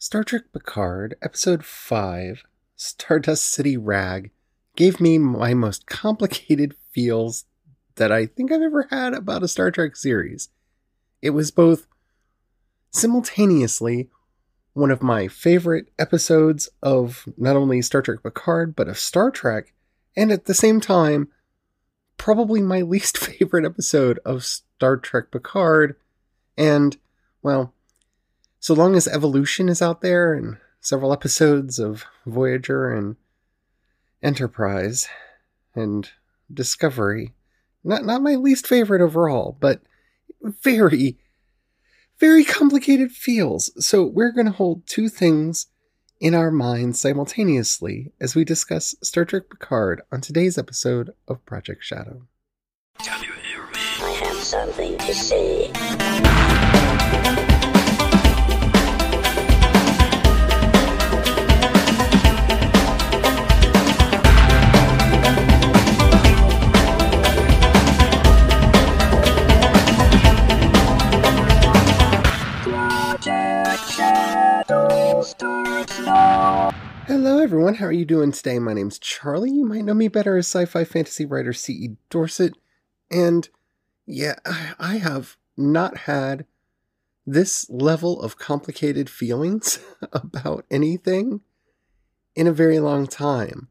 Star Trek Picard, Episode 5, Stardust City Rag, gave me my most complicated feels that I think I've ever had about a Star Trek series. It was both simultaneously one of my favorite episodes of not only Star Trek Picard, but of Star Trek, and at the same time, probably my least favorite episode of Star Trek Picard. And, well, so long as Evolution is out there and several episodes of Voyager and Enterprise and Discovery, not not my least favorite overall, but very very complicated feels. So we're going to hold two things in our minds simultaneously as we discuss Star Trek Picard on today's episode of Project Shadow. Can you hear me? I have something to say. Hello, everyone. How are you doing today? My name's Charlie. You might know me better as sci fi fantasy writer C.E. Dorsett. And yeah, I have not had this level of complicated feelings about anything in a very long time.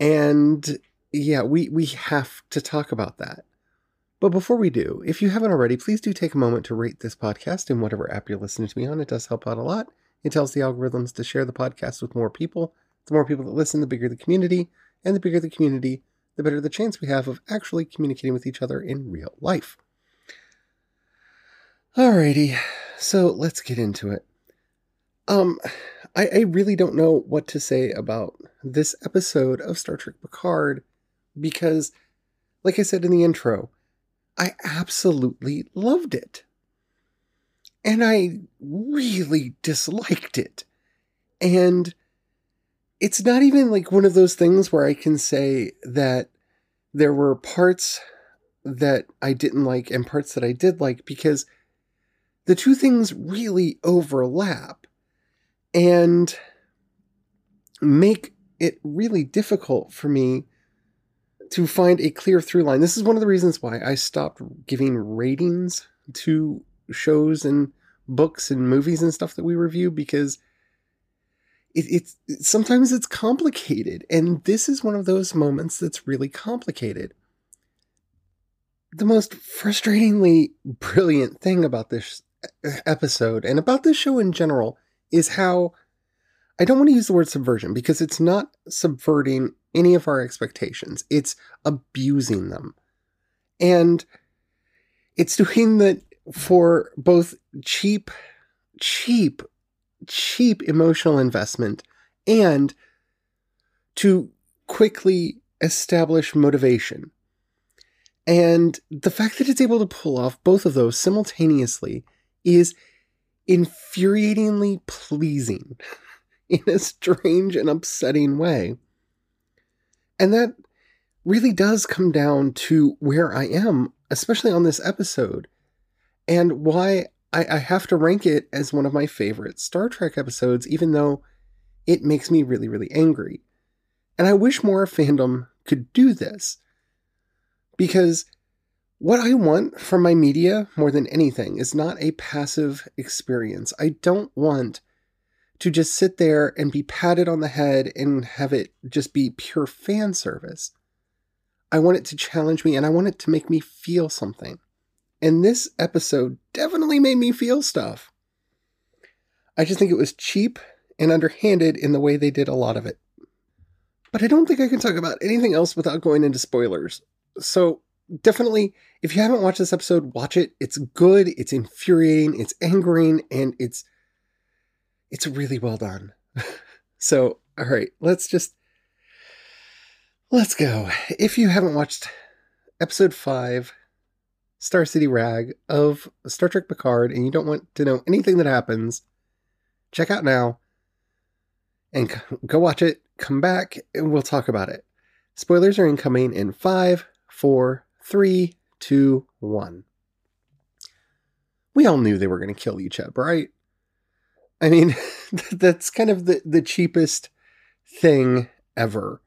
And yeah, we, we have to talk about that. But before we do, if you haven't already, please do take a moment to rate this podcast in whatever app you're listening to me on. It does help out a lot. It tells the algorithms to share the podcast with more people. The more people that listen, the bigger the community. And the bigger the community, the better the chance we have of actually communicating with each other in real life. Alrighty, so let's get into it. Um, I, I really don't know what to say about this episode of Star Trek Picard because, like I said in the intro, I absolutely loved it and I really disliked it. And it's not even like one of those things where I can say that there were parts that I didn't like and parts that I did like because the two things really overlap and make it really difficult for me to find a clear through line. This is one of the reasons why I stopped giving ratings to shows and books and movies and stuff that we review because it, it's sometimes it's complicated and this is one of those moments that's really complicated the most frustratingly brilliant thing about this episode and about this show in general is how I don't want to use the word subversion because it's not subverting any of our expectations. It's abusing them. And it's doing that for both cheap, cheap, cheap emotional investment and to quickly establish motivation. And the fact that it's able to pull off both of those simultaneously is infuriatingly pleasing in a strange and upsetting way. And that really does come down to where I am, especially on this episode, and why I, I have to rank it as one of my favorite Star Trek episodes, even though it makes me really, really angry. And I wish more fandom could do this. Because what I want from my media more than anything is not a passive experience. I don't want to just sit there and be patted on the head and have it just be pure fan service. I want it to challenge me and I want it to make me feel something. And this episode definitely made me feel stuff. I just think it was cheap and underhanded in the way they did a lot of it. But I don't think I can talk about anything else without going into spoilers. So, definitely, if you haven't watched this episode, watch it. It's good, it's infuriating, it's angering, and it's it's really well done. so, all right, let's just let's go. If you haven't watched episode 5, Star City Rag of Star Trek Picard and you don't want to know anything that happens, check out now and go watch it. Come back and we'll talk about it. Spoilers are incoming in five, four, three, two, one. We all knew they were going to kill Icheb, right? I mean, that's kind of the, the cheapest thing ever.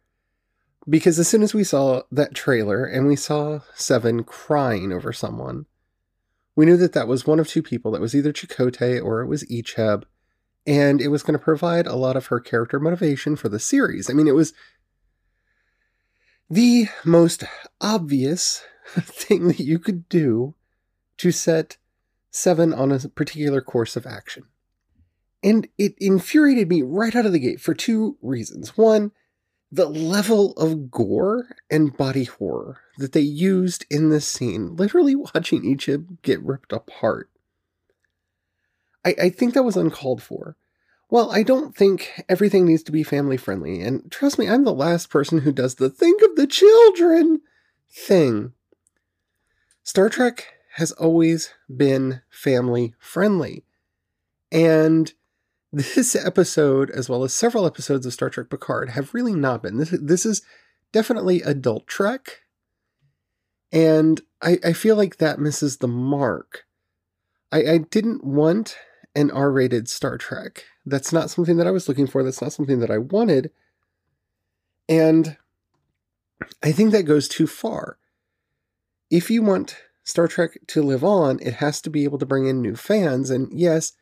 Because as soon as we saw that trailer and we saw Seven crying over someone, we knew that that was one of two people. That was either Chakotay or it was Icheb. And it was going to provide a lot of her character motivation for the series. I mean, it was the most obvious thing that you could do to set Seven on a particular course of action. And it infuriated me right out of the gate for two reasons. One, the level of gore and body horror that they used in this scene, literally watching Icheb get ripped apart. I, I think that was uncalled for. Well, I don't think everything needs to be family friendly, and trust me, I'm the last person who does the think of the children thing. Star Trek has always been family friendly. And this episode, as well as several episodes of Star Trek Picard, have really not been. This, this is definitely adult Trek. And I, I feel like that misses the mark. I, I didn't want an R rated Star Trek. That's not something that I was looking for. That's not something that I wanted. And I think that goes too far. If you want Star Trek to live on, it has to be able to bring in new fans. And yes,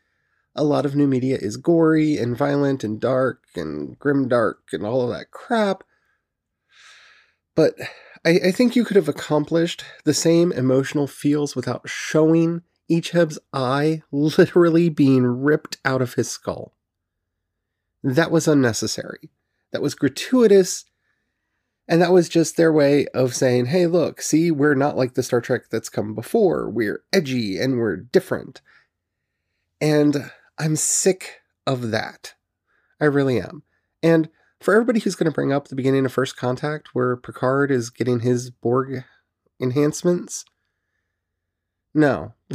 a lot of new media is gory and violent and dark and grim dark and all of that crap. But I, I think you could have accomplished the same emotional feels without showing Icheb's eye literally being ripped out of his skull. That was unnecessary. That was gratuitous. And that was just their way of saying, hey, look, see, we're not like the Star Trek that's come before. We're edgy and we're different. And I'm sick of that. I really am. And for everybody who's going to bring up the beginning of First Contact, where Picard is getting his Borg enhancements, no.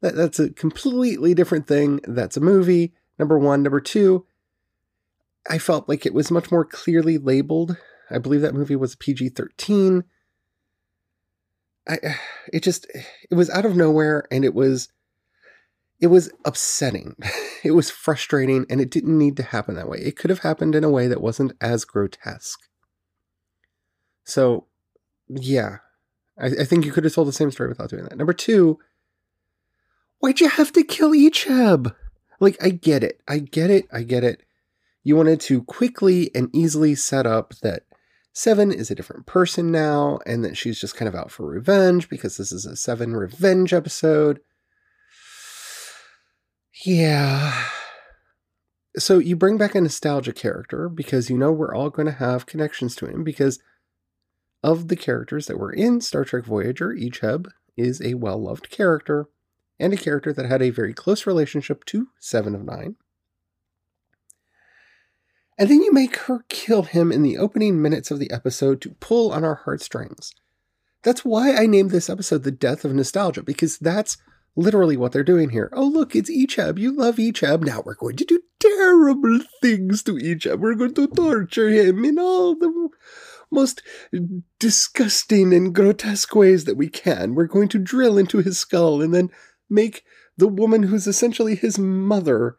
that, that's a completely different thing. That's a movie, number one. Number two, I felt like it was much more clearly labeled. I believe that movie was PG 13. I, it just, it was out of nowhere and it was it was upsetting. It was frustrating, and it didn't need to happen that way. It could have happened in a way that wasn't as grotesque. So, yeah, I, I think you could have told the same story without doing that. Number two, why'd you have to kill Icheb? Like, I get it. I get it. I get it. You wanted to quickly and easily set up that Seven is a different person now, and that she's just kind of out for revenge because this is a Seven revenge episode. Yeah. So you bring back a nostalgia character because you know we're all going to have connections to him because of the characters that were in Star Trek Voyager, Icheb is a well loved character and a character that had a very close relationship to Seven of Nine. And then you make her kill him in the opening minutes of the episode to pull on our heartstrings. That's why I named this episode The Death of Nostalgia, because that's literally what they're doing here. Oh, look, it's Icheb. You love Icheb. Now we're going to do terrible things to Icheb. We're going to torture him in all the most disgusting and grotesque ways that we can. We're going to drill into his skull and then make the woman who's essentially his mother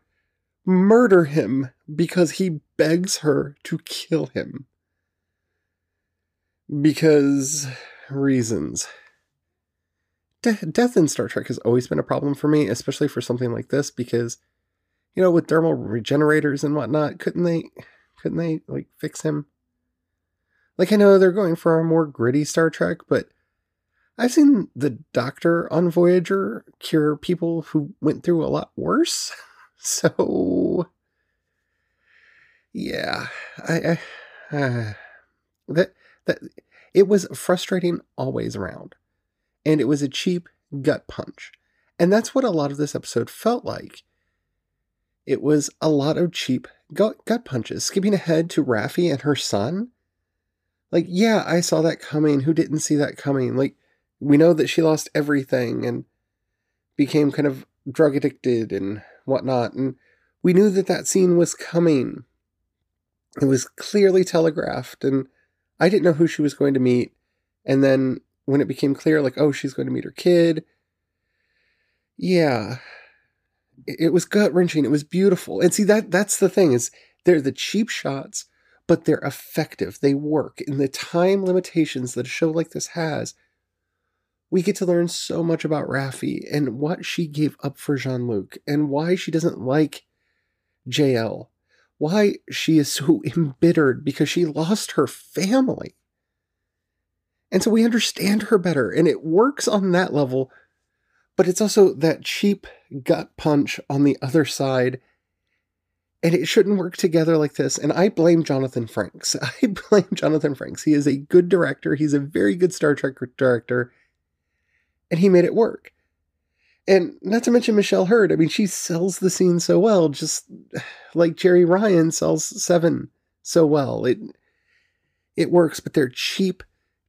murder him because he begs her to kill him. Because reasons de- death in Star Trek has always been a problem for me, especially for something like this, because you know, with thermal regenerators and whatnot, couldn't they couldn't they like fix him? Like I know they're going for a more gritty Star Trek, but I've seen the Doctor on Voyager cure people who went through a lot worse. So yeah, I, I uh, that that it was frustrating always around and it was a cheap gut punch. And that's what a lot of this episode felt like. It was a lot of cheap gut, gut punches, skipping ahead to Raffi and her son. Like, yeah, I saw that coming. Who didn't see that coming? Like, we know that she lost everything and became kind of drug addicted and whatnot. And we knew that that scene was coming. It was clearly telegraphed, and I didn't know who she was going to meet. And then when it became clear, like, oh, she's going to meet her kid. Yeah. It, was gut wrenching. It was beautiful. And see that that's the thing is they're the cheap shots, but they're effective. They work in the time limitations that a show like this has. We get to learn so much about Raffi and what she gave up for Jean Luc and why she doesn't like JL, why she is so embittered because she lost her family. And so we understand her better, and it works on that level, but it's also that cheap gut punch on the other side. And it shouldn't work together like this. And I blame Jonathan Frakes. I blame Jonathan Frakes. He is a good director. He's a very good Star Trek director. And he made it work. And not to mention Michelle Hurd. I mean, she sells the scene so well, just like Jeri Ryan sells Seven so well. It it works, but they're cheap,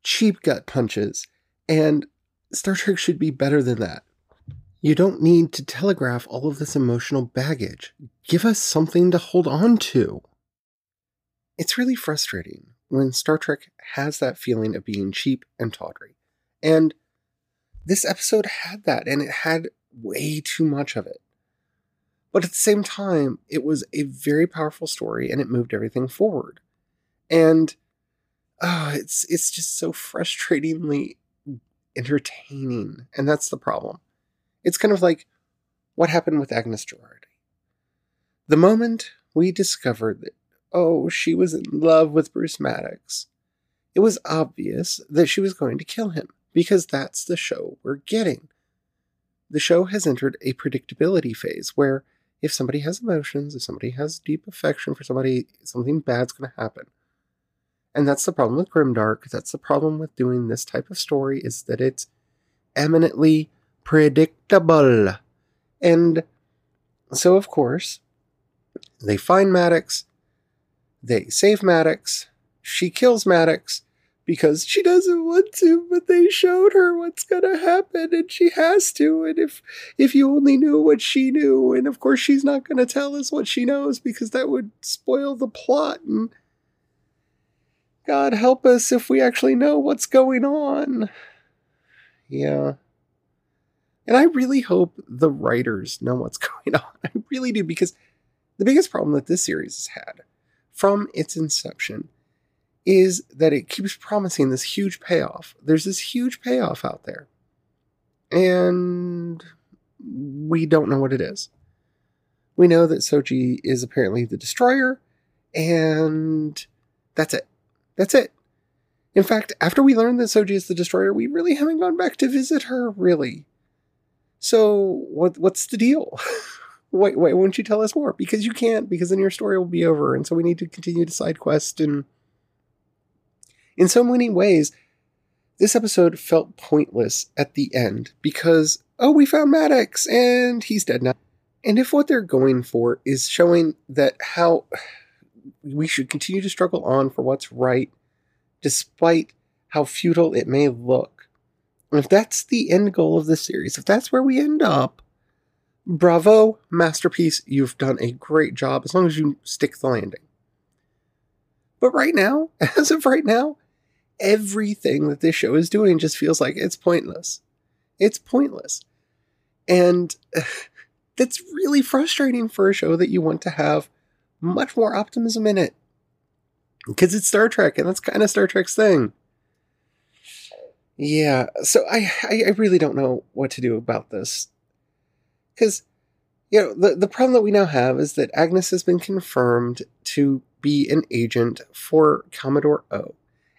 cheap gut punches. And Star Trek should be better than that. You don't need to telegraph all of this emotional baggage. Give us something to hold on to. It's really frustrating when Star Trek has that feeling of being cheap and tawdry. And this episode had that, and it had way too much of it. But at the same time, it was a very powerful story and it moved everything forward. And oh, it's it's just so frustratingly entertaining. And that's the problem. It's kind of like what happened with Agnes Jurati. The moment we discovered that, oh, she was in love with Bruce Maddox, it was obvious that she was going to kill him because that's the show we're getting. The show has entered a predictability phase where if somebody has emotions, if somebody has deep affection for somebody, something bad's going to happen. And that's the problem with Grimdark. That's the problem with doing this type of story is that it's eminently predictable. And so, of course, they find Maddox, they save Maddox, she kills Maddox, because she doesn't want to, but they showed her what's gonna happen and she has to. And if if you only knew what she knew, and of course she's not gonna tell us what she knows because that would spoil the plot and God help us if we actually know what's going on. Yeah. And I really hope the writers know what's going on. I really do, because the biggest problem that this series has had from its inception is that it keeps promising this huge payoff. There's this huge payoff out there. And we don't know what it is. We know that Soji is apparently the destroyer, and that's it. That's it. In fact, after we learn that Soji is the destroyer, we really haven't gone back to visit her, really. So, what what's the deal? why, why won't you tell us more? Because you can't, because then your story will be over, and so we need to continue to side quest and in so many ways, this episode felt pointless at the end because, oh, we found Maddox and he's dead now. And if what they're going for is showing that how we should continue to struggle on for what's right, despite how futile it may look, if that's the end goal of the series, if that's where we end up, bravo, masterpiece, you've done a great job as long as you stick the landing. But right now, as of right now, everything that this show is doing just feels like it's pointless. It's pointless. And that's really frustrating for a show that you want to have much more optimism in it. Because it's Star Trek, and that's kind of Star Trek's thing. Yeah, so I, I, really don't know what to do about this. Because, you know, the, the problem that we now have is that Agnes has been confirmed to be an agent for Commodore O.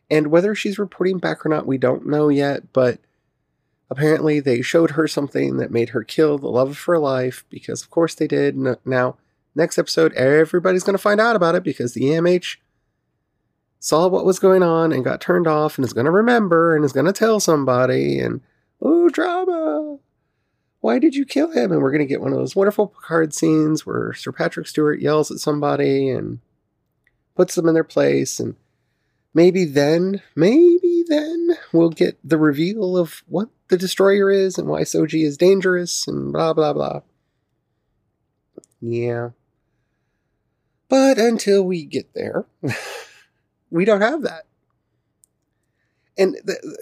And whether she's reporting back or not, we don't know yet, but apparently they showed her something that made her kill the love of her life, because of course they did. Now, next episode, everybody's going to find out about it because the EMH saw what was going on and got turned off and is going to remember and is going to tell somebody and, oh, drama. Why did you kill him? And we're going to get one of those wonderful Picard scenes where Sir Patrick Stewart yells at somebody and puts them in their place and maybe then, maybe then we'll get the reveal of what the destroyer is and why Soji is dangerous and blah blah blah. Yeah. But until we get there, we don't have that. And the,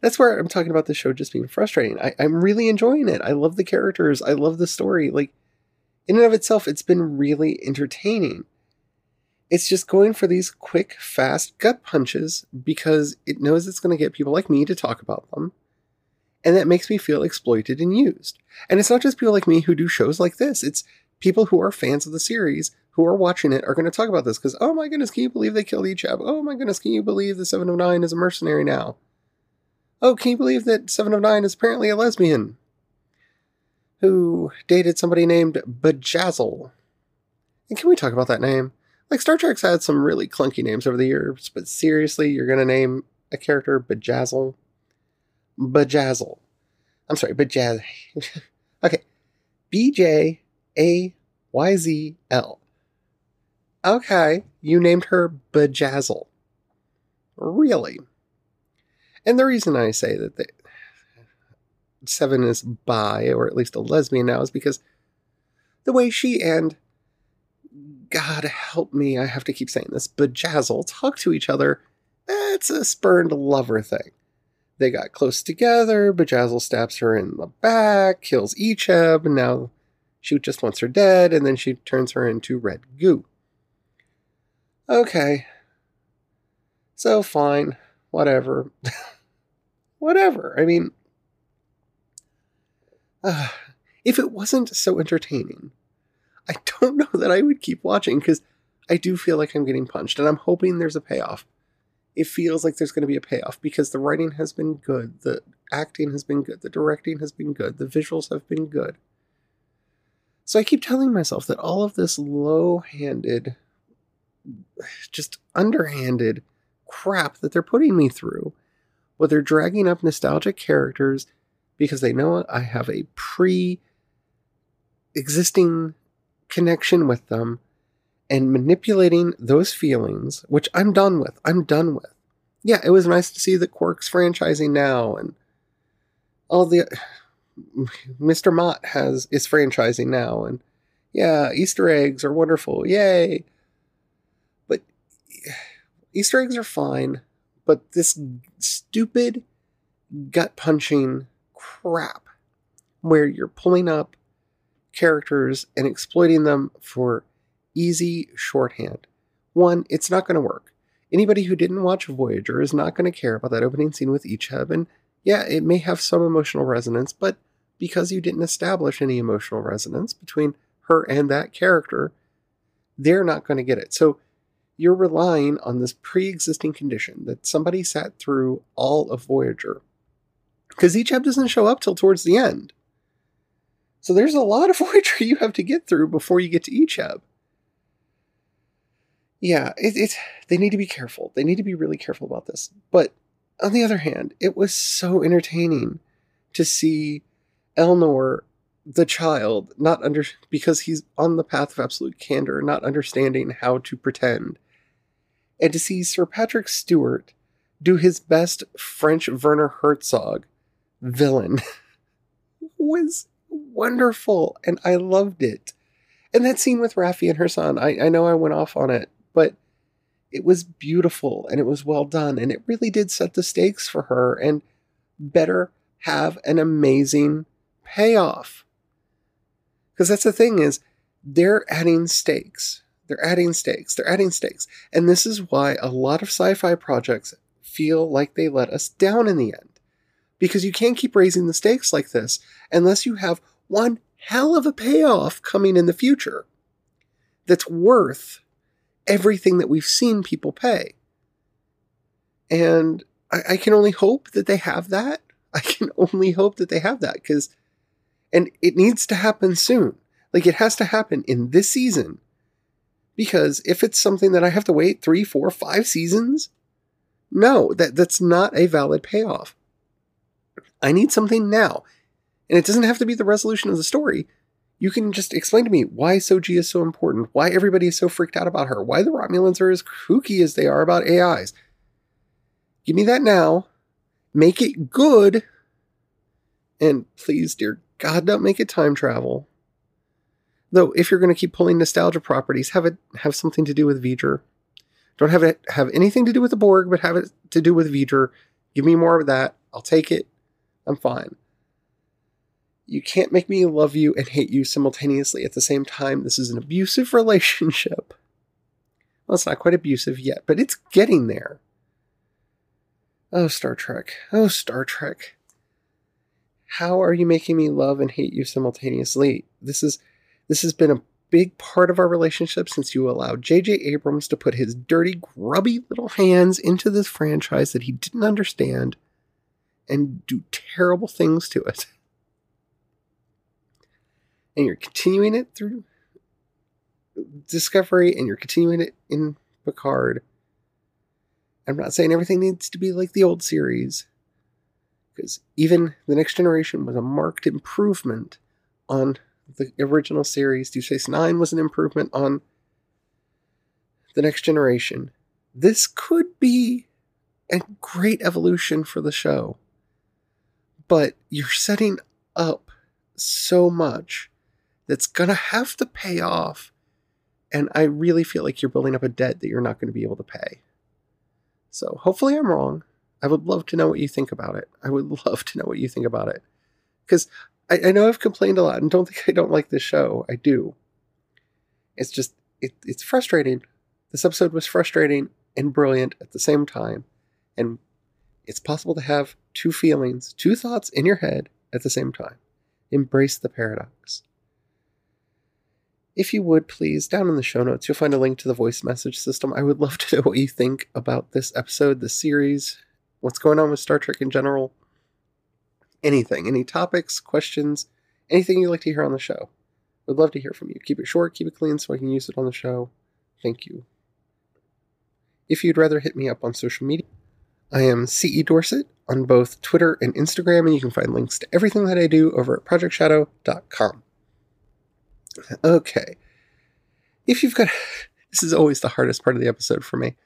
that's where I'm talking about the show just being frustrating. I, I'm really enjoying it. I love the characters. I love the story. Like, in and of itself, it's been really entertaining. It's just going for these quick, fast gut punches because it knows it's going to get people like me to talk about them. And that makes me feel exploited and used. And it's not just people like me who do shows like this, it's people who are fans of the series who are watching it are going to talk about this because, oh my goodness, can you believe they killed Icheb? Oh my goodness, can you believe the Seven of Nine is a mercenary now? Oh, can you believe that Seven of Nine is apparently a lesbian who dated somebody named Bjayzl? And can we talk about that name? Like, Star Trek's had some really clunky names over the years, but seriously, you're going to name a character Bjayzl? Bjayzl. I'm sorry, Bjayzl. okay. B J A Y Z L. Okay, you named her Bjayzl. Really? And the reason I say that the, Seven is bi, or at least a lesbian now, is because the way she and God help me, I have to keep saying this, Bjayzl talk to each other, it's a spurned lover thing. They got close together, Bjayzl stabs her in the back, kills Icheb, and now she just wants her dead, and then she turns her into red goo. Okay. So fine. Whatever. Whatever. I mean, uh, if it wasn't so entertaining, I don't know that I would keep watching because I do feel like I'm getting punched, and I'm hoping there's a payoff. It feels like there's going to be a payoff because the writing has been good, the acting has been good, the directing has been good, the visuals have been good. So I keep telling myself that all of this low handed just underhanded crap that they're putting me through. Well, they're dragging up nostalgic characters because they know I have a pre existing connection with them and manipulating those feelings, which I'm done with. I'm done with. Yeah, it was nice to see the Quark's franchising now and all the Mr. Mott has is franchising now and yeah, Easter eggs are wonderful. Yay. Easter eggs are fine, but this stupid gut punching crap where you're pulling up characters and exploiting them for easy shorthand. One, it's not going to work. Anybody who didn't watch Voyager is not going to care about that opening scene with Icheb, and yeah, it may have some emotional resonance, but because you didn't establish any emotional resonance between her and that character, they're not going to get it. So you're relying on this pre existing condition that somebody sat through all of Voyager. Because Icheb doesn't show up till towards the end. So there's a lot of Voyager you have to get through before you get to Icheb. Yeah, it, it, they need to be careful. They need to be really careful about this. But on the other hand, it was so entertaining to see Elnor the child not under because he's on the path of absolute candor, not understanding how to pretend and to see Sir Patrick Stewart do his best French Werner Herzog villain was wonderful, and I loved it. And that scene with Raffi and her son, I, I know I went off on it, but it was beautiful and it was well done, and it really did set the stakes for her and better have an amazing payoff. Because that's the thing is, they're adding stakes they're adding stakes. They're adding stakes. And this is why a lot of sci fi projects feel like they let us down in the end. Because you can't keep raising the stakes like this unless you have one hell of a payoff coming in the future that's worth everything that we've seen people pay. And I, I can only hope that they have that. I can only hope that they have that because, and it needs to happen soon. Like it has to happen in this season because if it's something that I have to wait three, four, five seasons, no, that, that's not a valid payoff. I need something now. And it doesn't have to be the resolution of the story. You can just explain to me why Soji is so important, why everybody is so freaked out about her, why the Romulans are as kooky as they are about AIs. Give me that now. Make it good. And please, dear God, don't make it time travel. Though, if you're going to keep pulling nostalgia properties, have it have something to do with V'ger. Don't have it have anything to do with the Borg, but have it to do with V'ger. Give me more of that. I'll take it. I'm fine. You can't make me love you and hate you simultaneously at the same time. This is an abusive relationship. Well, it's not quite abusive yet, but it's getting there. Oh, Star Trek. Oh, Star Trek. How are you making me love and hate you simultaneously? This is this has been a big part of our relationship since you allowed J.J. Abrams to put his dirty, grubby little hands into this franchise that he didn't understand and do terrible things to it. And you're continuing it through Discovery and you're continuing it in Picard. I'm not saying everything needs to be like the old series, because even The Next Generation was a marked improvement on the original series. Deep Space Nine was an improvement on The Next Generation. This could be a great evolution for the show, but you're setting up so much that's going to have to pay off. And I really feel like you're building up a debt that you're not going to be able to pay. So hopefully I'm wrong. I would love to know what you think about it. I would love to know what you think about it. Because I, I, know I've complained a lot and don't think I don't like this show. I do. It's just, it, it's frustrating. This episode was frustrating and brilliant at the same time. And it's possible to have two feelings, two thoughts in your head at the same time. Embrace the paradox. If you would please, down in the show notes, you'll find a link to the voice message system. I would love to know what you think about this episode, the series, what's going on with Star Trek in general, anything, any topics, questions, anything you'd like to hear on the show. We'd love to hear from you. Keep it short, keep it clean so I can use it on the show. Thank you. If you'd rather hit me up on social media, I am CE Dorsett on both Twitter and Instagram, and you can find links to everything that I do over at projectshadow.com. Okay. If you've got, this is always the hardest part of the episode for me.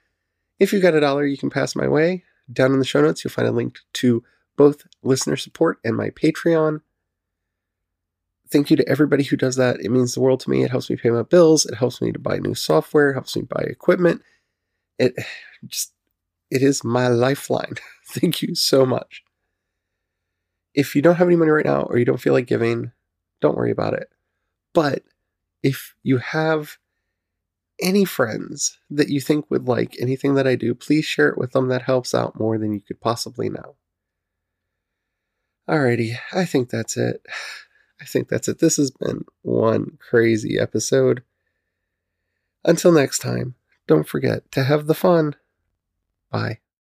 If you've got a dollar you can pass my way, down in the show notes, you'll find a link to both listener support and my Patreon. Thank you to everybody who does that. It means the world to me. It helps me pay my bills. It helps me to buy new software. It helps me buy equipment. It just, it is my lifeline. Thank you so much. If you don't have any money right now or you don't feel like giving, don't worry about it. But if you have any friends that you think would like anything that I do, please share it with them. That helps out more than you could possibly know. Alrighty, I think that's it. I think that's it. This has been one crazy episode. Until next time, don't forget to have the fun. Bye.